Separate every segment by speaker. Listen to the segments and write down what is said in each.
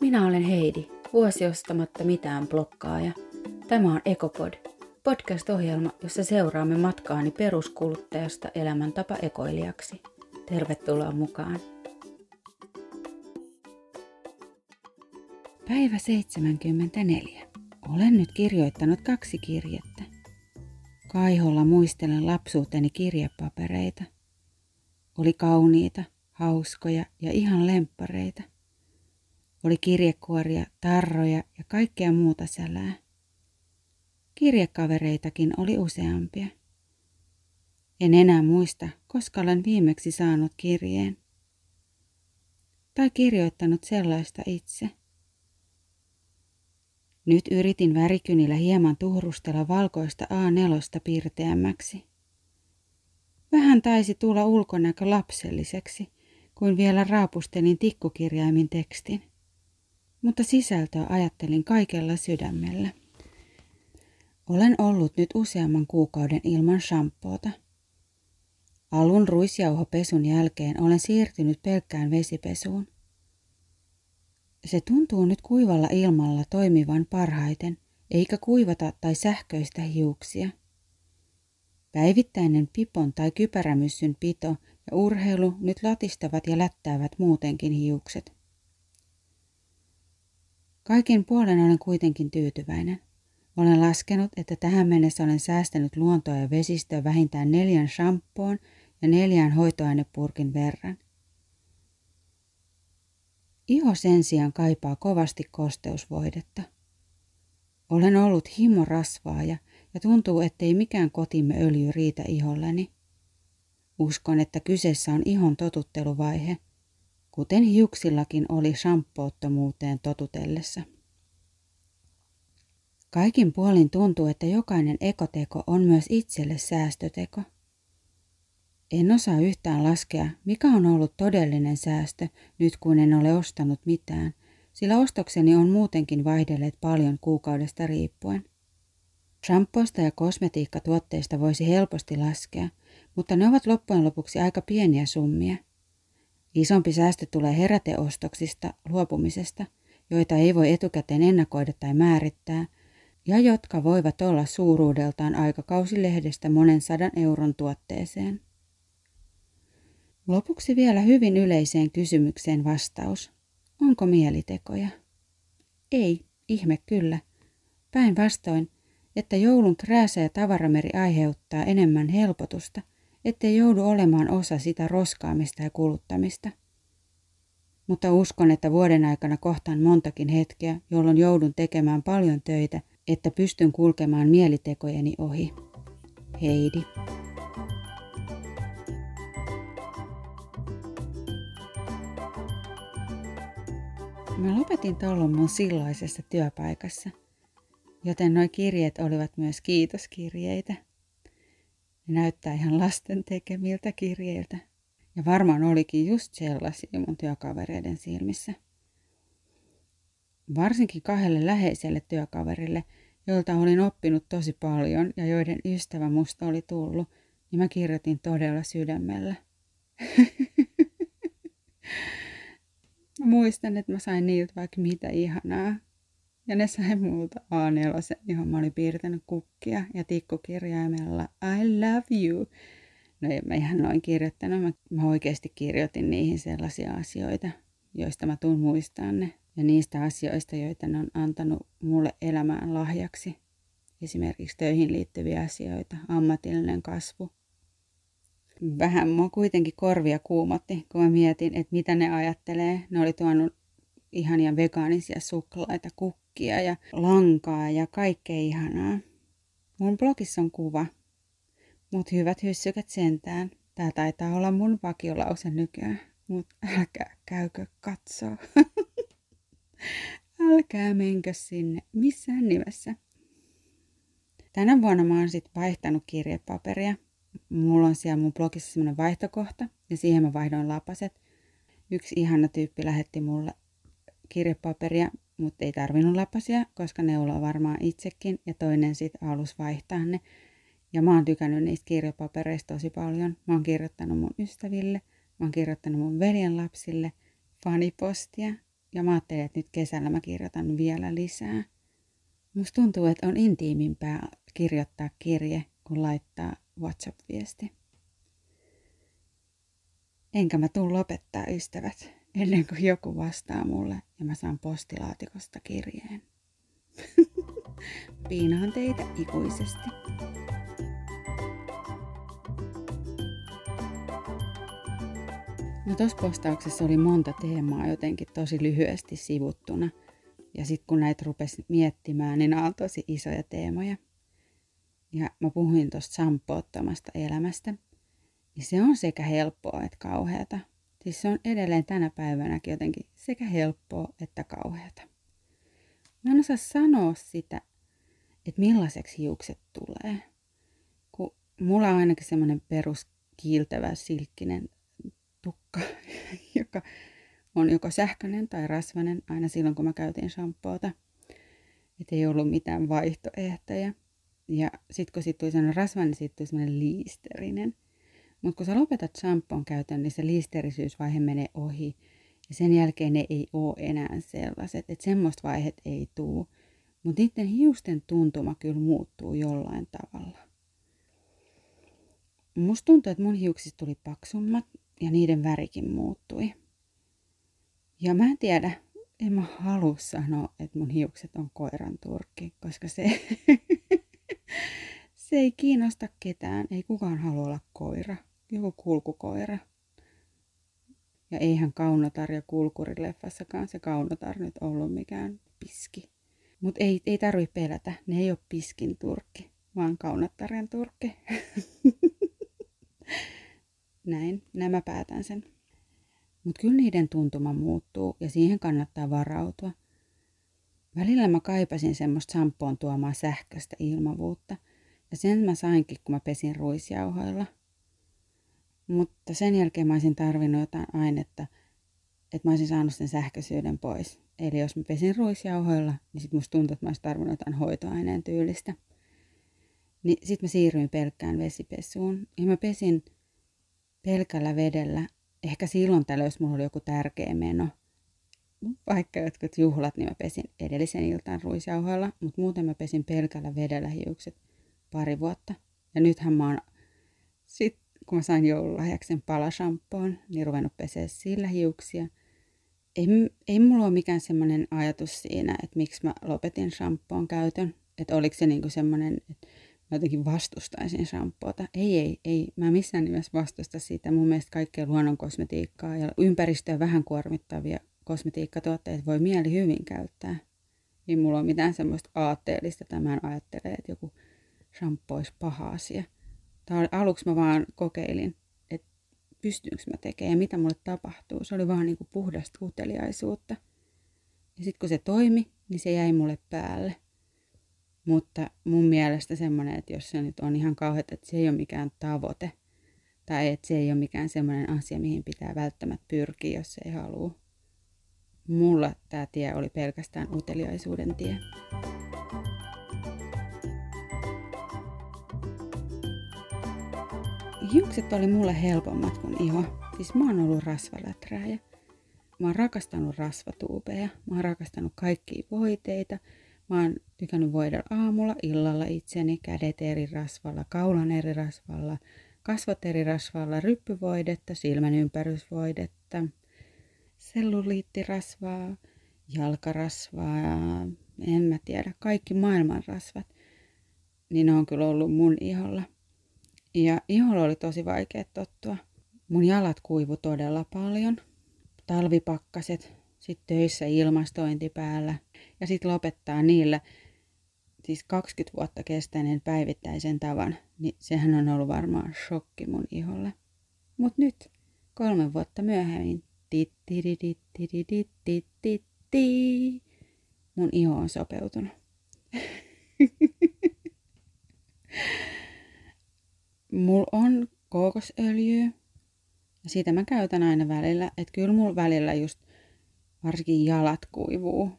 Speaker 1: Minä olen Heidi, vuosi ostamatta mitään blokkaaja. Tämä on Ekopod, podcast-ohjelma, jossa seuraamme matkaani peruskuluttajasta elämäntapa ekoilijaksi. Tervetuloa mukaan. Päivä 74. Olen nyt kirjoittanut kaksi kirjettä. Kaiholla muistelen lapsuuteni kirjepapereita. Oli kauniita, hauskoja ja ihan lemppareita. Oli kirjekuoria, tarroja ja kaikkea muuta sälää. Kirjekavereitakin oli useampia. En enää muista, koska olen viimeksi saanut kirjeen. Tai kirjoittanut sellaista itse. Nyt yritin värikynillä hieman tuhrustella valkoista A4 piirteämmäksi. Vähän taisi tulla ulkonäkö lapselliseksi, kuin vielä raapustelin tikkukirjaimin tekstin. Mutta sisältöä ajattelin kaikella sydämellä. Olen ollut nyt useamman kuukauden ilman shampoota. Alun ruisjauhopesun jälkeen olen siirtynyt pelkkään vesipesuun. Se tuntuu nyt kuivalla ilmalla toimivan parhaiten, eikä kuivata tai sähköistä hiuksia. Päivittäinen pipon tai kypärämyssyn pito ja urheilu nyt latistavat ja lättäävät muutenkin hiukset. Kaikin puolen olen kuitenkin tyytyväinen. Olen laskenut, että tähän mennessä olen säästänyt luontoa ja vesistöä vähintään neljän shampoon ja neljän hoitoainepurkin verran. Iho sen sijaan kaipaa kovasti kosteusvoidetta. Olen ollut himorasvaaja ja tuntuu, ettei mikään kotimme öljy riitä iholleni. Uskon, että kyseessä on ihon totutteluvaihe, kuten hiuksillakin oli shampoottomuuteen totutellessa. Kaikin puolin tuntuu, että jokainen ekoteko on myös itselle säästöteko. En osaa yhtään laskea, mikä on ollut todellinen säästö nyt kun en ole ostanut mitään, sillä ostokseni on muutenkin vaihdelleet paljon kuukaudesta riippuen. Shampoista ja kosmetiikkatuotteista voisi helposti laskea, mutta ne ovat loppujen lopuksi aika pieniä summia. Isompi säästö tulee heräteostoksista, luopumisesta, joita ei voi etukäteen ennakoida tai määrittää, ja jotka voivat olla suuruudeltaan aikakausilehdestä monen sadan euron tuotteeseen. Lopuksi vielä hyvin yleiseen kysymykseen vastaus. Onko mielitekoja? Ei, ihme kyllä. Päinvastoin, että joulun krääsä ja tavarameri aiheuttaa enemmän helpotusta, ettei joudu olemaan osa sitä roskaamista ja kuluttamista. Mutta uskon, että vuoden aikana kohtaan montakin hetkeä, jolloin joudun tekemään paljon töitä, että pystyn kulkemaan mielitekojeni ohi. Heidi. Mä lopetin tuolla mun silloisessa työpaikassa, joten nuo kirjeet olivat myös kiitoskirjeitä. Ne näyttää ihan lasten tekemiltä kirjeiltä. Ja varmaan olikin just sellaisia mun työkavereiden silmissä. Varsinkin kahdelle läheiselle työkaverille, joilta olin oppinut tosi paljon ja joiden ystävä musta oli tullut, niin mä kirjoitin todella sydämellä. muistan, että mä sain niiltä vaikka mitä ihanaa. Ja ne sai multa A4, johon mä olin piirtänyt kukkia ja tikkukirjaimella I love you. No en mä ihan noin kirjoittanut, mä, mä oikeasti kirjoitin niihin sellaisia asioita, joista mä tuun muistaan ne. Ja niistä asioista, joita ne on antanut mulle elämään lahjaksi. Esimerkiksi töihin liittyviä asioita, ammatillinen kasvu, vähän mua kuitenkin korvia kuumotti, kun mä mietin, että mitä ne ajattelee. Ne oli tuonut ihania vegaanisia suklaita, kukkia ja lankaa ja kaikkea ihanaa. Mun blogissa on kuva. Mut hyvät hyssykät sentään. Tää taitaa olla mun vakiolause nykyään. Mut älkää käykö katsoo. älkää menkö sinne missään nimessä. Tänä vuonna mä oon sit vaihtanut kirjepaperia mulla on siellä mun blogissa semmoinen vaihtokohta ja siihen mä vaihdoin lapaset. Yksi ihana tyyppi lähetti mulle kirjepaperia, mutta ei tarvinnut lapasia, koska ne on varmaan itsekin ja toinen sitten alus vaihtaa ne. Ja mä oon tykännyt niistä kirjapapereista tosi paljon. Mä oon kirjoittanut mun ystäville, mä oon kirjoittanut mun veljen lapsille fanipostia ja mä ajattelin, että nyt kesällä mä kirjoitan vielä lisää. Musta tuntuu, että on intiimimpää kirjoittaa kirje, kun laittaa WhatsApp-viesti. Enkä mä tuu lopettaa ystävät ennen kuin joku vastaa mulle ja mä saan postilaatikosta kirjeen. Piinaan teitä ikuisesti. No tuossa postauksessa oli monta teemaa jotenkin tosi lyhyesti sivuttuna. Ja sitten kun näitä rupesi miettimään, niin nämä on tosi isoja teemoja. Ja mä puhuin tuosta sampoottomasta elämästä. Niin se on sekä helppoa että kauheata. Siis se on edelleen tänä päivänäkin jotenkin sekä helppoa että kauheata. Mä en osaa sanoa sitä, että millaiseksi hiukset tulee. Kun mulla on ainakin semmoinen perus kiiltävä silkkinen tukka, joka on joko sähköinen tai rasvainen aina silloin, kun mä käytin shampoota. Että ei ollut mitään vaihtoehtoja. Ja sitten kun siitä tuli sellainen rasvainen, niin siitä tuli sellainen liisterinen. Mutta kun sä lopetat shampoon käytön, niin se liisterisyysvaihe menee ohi. Ja sen jälkeen ne ei ole enää sellaiset, että semmoista vaihet ei tule. Mutta niiden hiusten tuntuma kyllä muuttuu jollain tavalla. Musta tuntuu, että mun hiuksista tuli paksummat ja niiden värikin muuttui. Ja mä en tiedä, en mä halua sanoa, että mun hiukset on koiran turkki, koska se, se ei kiinnosta ketään. Ei kukaan halua olla koira. Joku kulkukoira. Ja eihän Kaunotar ja Kulkurileffassakaan se Kaunotar nyt ollut mikään piski. Mutta ei, ei tarvi pelätä, ne ei ole piskin turkki, vaan Kaunottaren turkki. Näin, nämä päätän sen. Mutta kyllä niiden tuntuma muuttuu ja siihen kannattaa varautua. Välillä mä kaipasin semmoista sampoon tuomaa sähköistä ilmavuutta. Ja sen mä sainkin, kun mä pesin ruisjauhoilla. Mutta sen jälkeen mä olisin tarvinnut jotain ainetta, että mä olisin saanut sen sähköisyyden pois. Eli jos mä pesin ruisjauhoilla, niin sit musta tuntui, että mä olisin tarvinnut jotain hoitoaineen tyylistä. Niin sit mä siirryin pelkkään vesipesuun. Ja mä pesin pelkällä vedellä. Ehkä silloin tällöin, jos mulla oli joku tärkeä meno, vaikka jotkut juhlat, niin mä pesin edellisen iltaan ruisjauhoilla, mutta muuten mä pesin pelkällä vedellä hiukset pari vuotta. Ja nythän mä oon, sit kun mä sain joululahjaksen palashampoon, niin ruvennut pesee sillä hiuksia. Ei, ei mulla ole mikään semmoinen ajatus siinä, että miksi mä lopetin shampoon käytön. Että oliko se niinku semmoinen, että mä jotenkin vastustaisin shampoota. Ei, ei, ei. Mä missään nimessä vastusta siitä. Mun mielestä kaikkea luonnon kosmetiikkaa ja ympäristöä vähän kuormittavia kosmetiikkatuotteita voi mieli hyvin käyttää. Ei mulla ole mitään semmoista aatteellista, että mä ajattele, että joku shampoo olisi paha asia. Tai aluksi mä vaan kokeilin, että pystynkö mä tekemään ja mitä mulle tapahtuu. Se oli vaan niin kuin puhdasta uteliaisuutta. Ja sitten kun se toimi, niin se jäi mulle päälle. Mutta mun mielestä semmoinen, että jos se nyt on ihan kauheat, että se ei ole mikään tavoite, tai että se ei ole mikään semmoinen asia, mihin pitää välttämättä pyrkiä, jos ei halua. Mulla tämä tie oli pelkästään uteliaisuuden tie. Hiukset oli mulle helpommat kuin iho. Siis mä oon ollut rasvaläträäjä. Mä oon rakastanut rasvatuubeja. Mä oon rakastanut kaikkia voiteita. Mä oon tykännyt voidella aamulla, illalla itseni, kädet eri rasvalla, kaulan eri rasvalla, kasvot eri rasvalla, ryppyvoidetta, silmän ympärysvoidetta, selluliittirasvaa, jalkarasvaa, en mä tiedä, kaikki maailman rasvat. Niin ne on kyllä ollut mun iholla. Ja iholla oli tosi vaikea tottua. Mun jalat kuivu todella paljon. Talvipakkaset, sitten töissä ilmastointi päällä. Ja sitten lopettaa niillä siis 20 vuotta kestäneen päivittäisen tavan, niin sehän on ollut varmaan shokki mun iholle. Mut nyt, kolme vuotta myöhemmin, mun iho on sopeutunut. Mulla on kookosöljyä. Ja siitä mä käytän aina välillä. Että kyllä mulla välillä just varsinkin jalat kuivuu.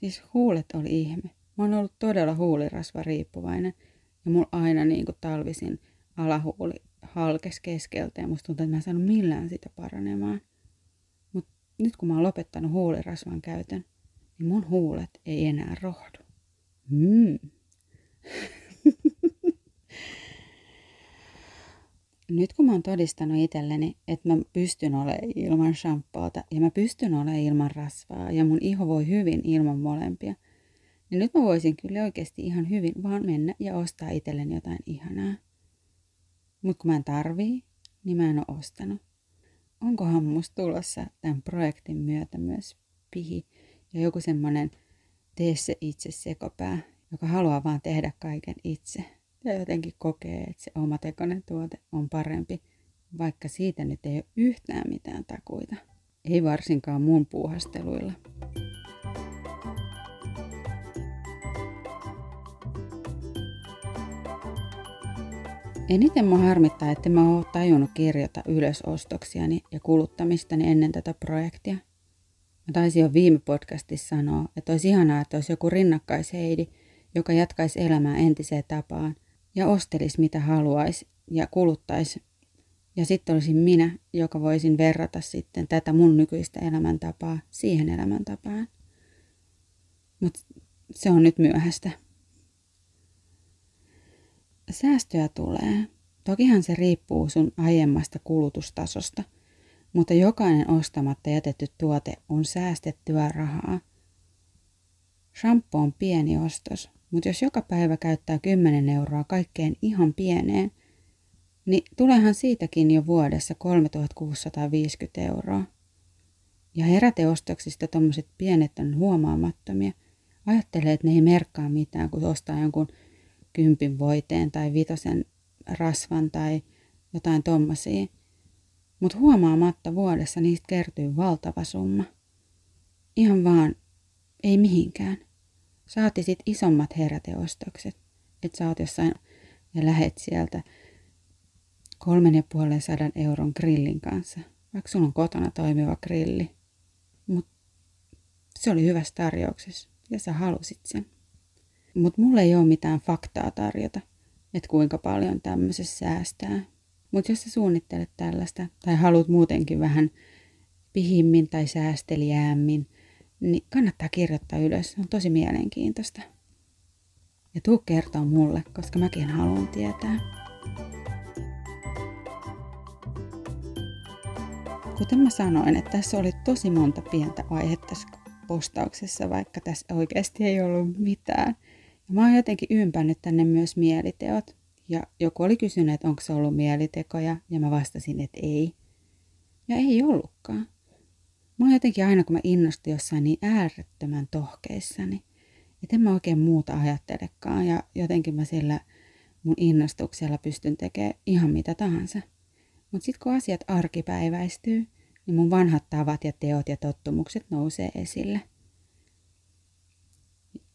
Speaker 1: Siis huulet oli ihme. Mä oon ollut todella huulirasva riippuvainen. Ja mulla aina niin kuin talvisin alahuuli halkes keskeltä ja musta tuntuu, että mä en saanut millään sitä paranemaan. Mutta nyt kun mä oon lopettanut huulirasvan käytön, niin mun huulet ei enää rohdu. Mm. nyt kun mä oon todistanut itselleni, että mä pystyn olemaan ilman shampoota ja mä pystyn olemaan ilman rasvaa ja mun iho voi hyvin ilman molempia, niin nyt mä voisin kyllä oikeasti ihan hyvin vaan mennä ja ostaa itselleni jotain ihanaa. Mutta kun mä en tarvii, niin mä en ole ostanut. Onkohan musta tulossa tämän projektin myötä myös pihi ja joku semmonen tee se itse sekopää, joka haluaa vaan tehdä kaiken itse ja jotenkin kokee, että se omatekoinen tuote on parempi, vaikka siitä nyt ei ole yhtään mitään takuita. Ei varsinkaan mun puuhasteluilla. Eniten mä harmittaa, että mä oon tajunnut kirjata ylös ostoksiani ja kuluttamistani ennen tätä projektia. Mä taisin jo viime podcastissa sanoa, että olisi ihanaa, että olisi joku rinnakkaisheidi, joka jatkaisi elämää entiseen tapaan ja ostelisi mitä haluaisi ja kuluttaisi. Ja sitten olisin minä, joka voisin verrata sitten tätä mun nykyistä elämäntapaa siihen elämäntapaan. Mutta se on nyt myöhäistä. Säästöjä tulee. Tokihan se riippuu sun aiemmasta kulutustasosta, mutta jokainen ostamatta jätetty tuote on säästettyä rahaa. Shampoo on pieni ostos, mutta jos joka päivä käyttää 10 euroa kaikkeen ihan pieneen, niin tuleehan siitäkin jo vuodessa 3650 euroa. Ja heräteostoksista tuommoiset pienet on huomaamattomia. Ajattelee, että ne ei merkkaa mitään, kun ostaa jonkun kympin voiteen tai vitosen rasvan tai jotain tommosia. Mutta huomaamatta vuodessa niistä kertyy valtava summa. Ihan vaan ei mihinkään. Saati sit isommat heräteostokset. Että sä oot jossain ja lähet sieltä kolmen ja puolen sadan euron grillin kanssa. Vaikka sulla on kotona toimiva grilli. Mutta se oli hyvässä tarjouksessa ja sä halusit sen. Mutta mulla ei ole mitään faktaa tarjota, että kuinka paljon tämmöisessä säästää. Mutta jos sä suunnittelet tällaista tai haluat muutenkin vähän pihimmin tai säästeliäämmin, niin kannattaa kirjoittaa ylös. Se on tosi mielenkiintoista. Ja tuu kertoa mulle, koska mäkin haluan tietää. Kuten mä sanoin, että tässä oli tosi monta pientä aihetta tässä postauksessa, vaikka tässä oikeasti ei ollut mitään – ja mä oon jotenkin ympännyt tänne myös mieliteot. Ja joku oli kysynyt, että onko se ollut mielitekoja, ja mä vastasin, että ei. Ja ei ollutkaan. Mä oon jotenkin aina, kun mä innostun jossain niin äärettömän tohkeissani, että en mä oikein muuta ajattelekaan, ja jotenkin mä sillä mun innostuksella pystyn tekemään ihan mitä tahansa. Mutta sitten kun asiat arkipäiväistyy, niin mun vanhat tavat ja teot ja tottumukset nousee esille.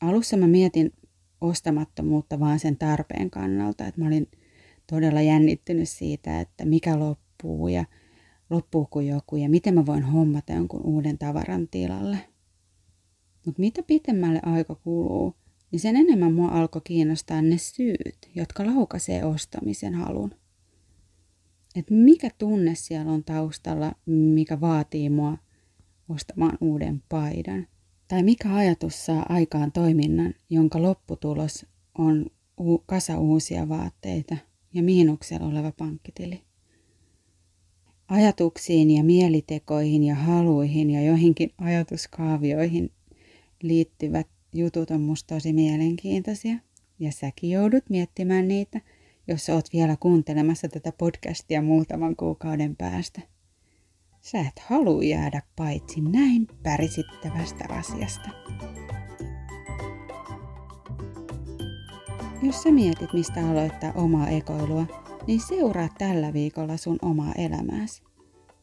Speaker 1: Alussa mä mietin ostamattomuutta vaan sen tarpeen kannalta. Että mä olin todella jännittynyt siitä, että mikä loppuu ja loppuuko joku ja miten mä voin hommata jonkun uuden tavaran tilalle. Mutta mitä pitemmälle aika kuluu, niin sen enemmän mua alkoi kiinnostaa ne syyt, jotka laukaisee ostamisen halun. Et mikä tunne siellä on taustalla, mikä vaatii mua ostamaan uuden paidan. Tai mikä ajatus saa aikaan toiminnan, jonka lopputulos on kasa uusia vaatteita ja miinuksella oleva pankkitili. Ajatuksiin ja mielitekoihin ja haluihin ja joihinkin ajatuskaavioihin liittyvät jutut on musta tosi mielenkiintoisia. Ja säkin joudut miettimään niitä, jos oot vielä kuuntelemassa tätä podcastia muutaman kuukauden päästä. Sä et halua jäädä paitsi näin pärisittävästä asiasta. Jos sä mietit, mistä aloittaa omaa ekoilua, niin seuraa tällä viikolla sun omaa elämääsi.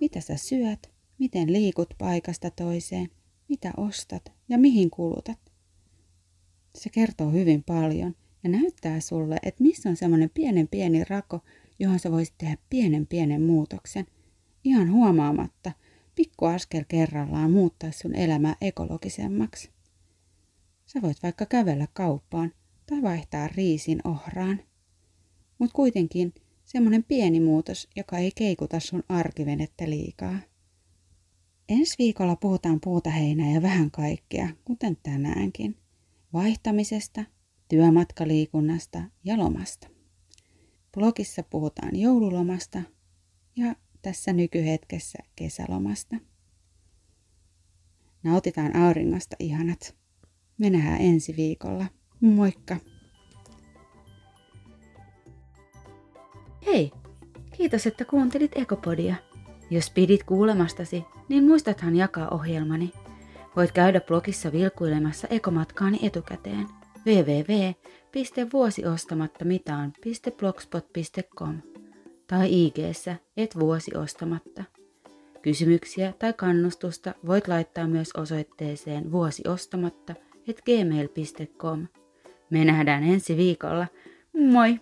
Speaker 1: Mitä sä syöt, miten liikut paikasta toiseen, mitä ostat ja mihin kulutat. Se kertoo hyvin paljon ja näyttää sulle, että missä on semmoinen pienen pieni rako, johon sä voisit tehdä pienen pienen muutoksen – ihan huomaamatta pikku askel kerrallaan muuttaa sun elämää ekologisemmaksi. Sä voit vaikka kävellä kauppaan tai vaihtaa riisin ohraan. Mut kuitenkin semmonen pieni muutos, joka ei keikuta sun arkivenettä liikaa. Ensi viikolla puhutaan puuta heinää ja vähän kaikkea, kuten tänäänkin. Vaihtamisesta, työmatkaliikunnasta ja lomasta. Blogissa puhutaan joululomasta ja tässä nykyhetkessä kesälomasta. Nautitaan auringosta ihanat. Me nähdään ensi viikolla. Moikka!
Speaker 2: Hei! Kiitos, että kuuntelit Ekopodia. Jos pidit kuulemastasi, niin muistathan jakaa ohjelmani. Voit käydä blogissa vilkuilemassa ekomatkaani etukäteen www.vuosiostamattamitaan.blogspot.com tai ig et vuosiostamatta. Kysymyksiä tai kannustusta voit laittaa myös osoitteeseen vuosiostamatta et gmail.com. Me nähdään ensi viikolla. Moi!